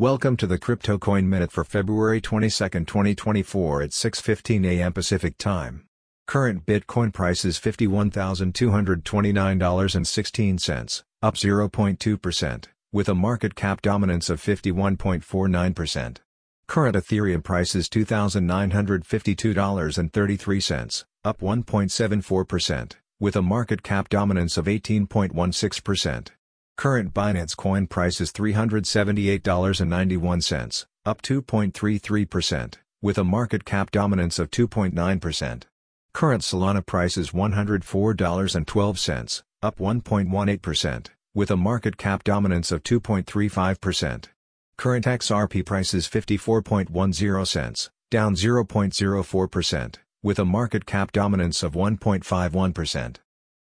Welcome to the Crypto Coin Minute for February 22, 2024 at 6:15 a.m. Pacific Time. Current Bitcoin price is $51,229.16, up 0.2%, with a market cap dominance of 51.49%. Current Ethereum price is $2,952.33, up 1.74%, with a market cap dominance of 18.16%. Current Binance Coin price is $378.91, up 2.33%, with a market cap dominance of 2.9%. Current Solana price is $104.12, up 1.18%, with a market cap dominance of 2.35%. Current XRP price is 54.10 cents, down 0.04%, with a market cap dominance of 1.51%.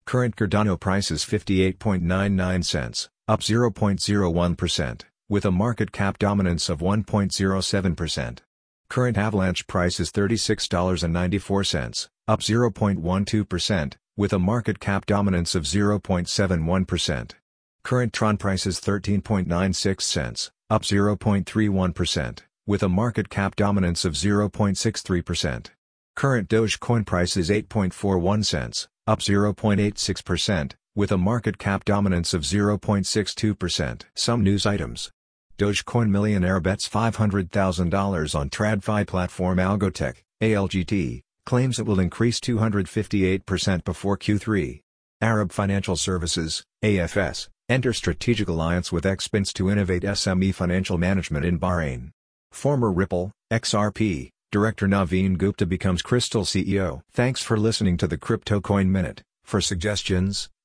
Current Cardano price is 58.99 cents, up 0.01%, with a market cap dominance of 1.07%. Current Avalanche price is $36.94, up 0.12%, with a market cap dominance of 0.71%. Current Tron price is 13.96 cents, up 0.31%, with a market cap dominance of 0.63%. Current Dogecoin price is 8.41 cents, up 0.86%, with a market cap dominance of 0.62%. Some news items. Dogecoin millionaire bets $500,000 on TradFi platform Algotech, ALGT, claims it will increase 258% before Q3. Arab Financial Services, AFS, enter strategic alliance with Xpence to innovate SME financial management in Bahrain. Former Ripple, XRP, Director Navin Gupta becomes Crystal CEO. Thanks for listening to the Crypto Coin Minute. For suggestions,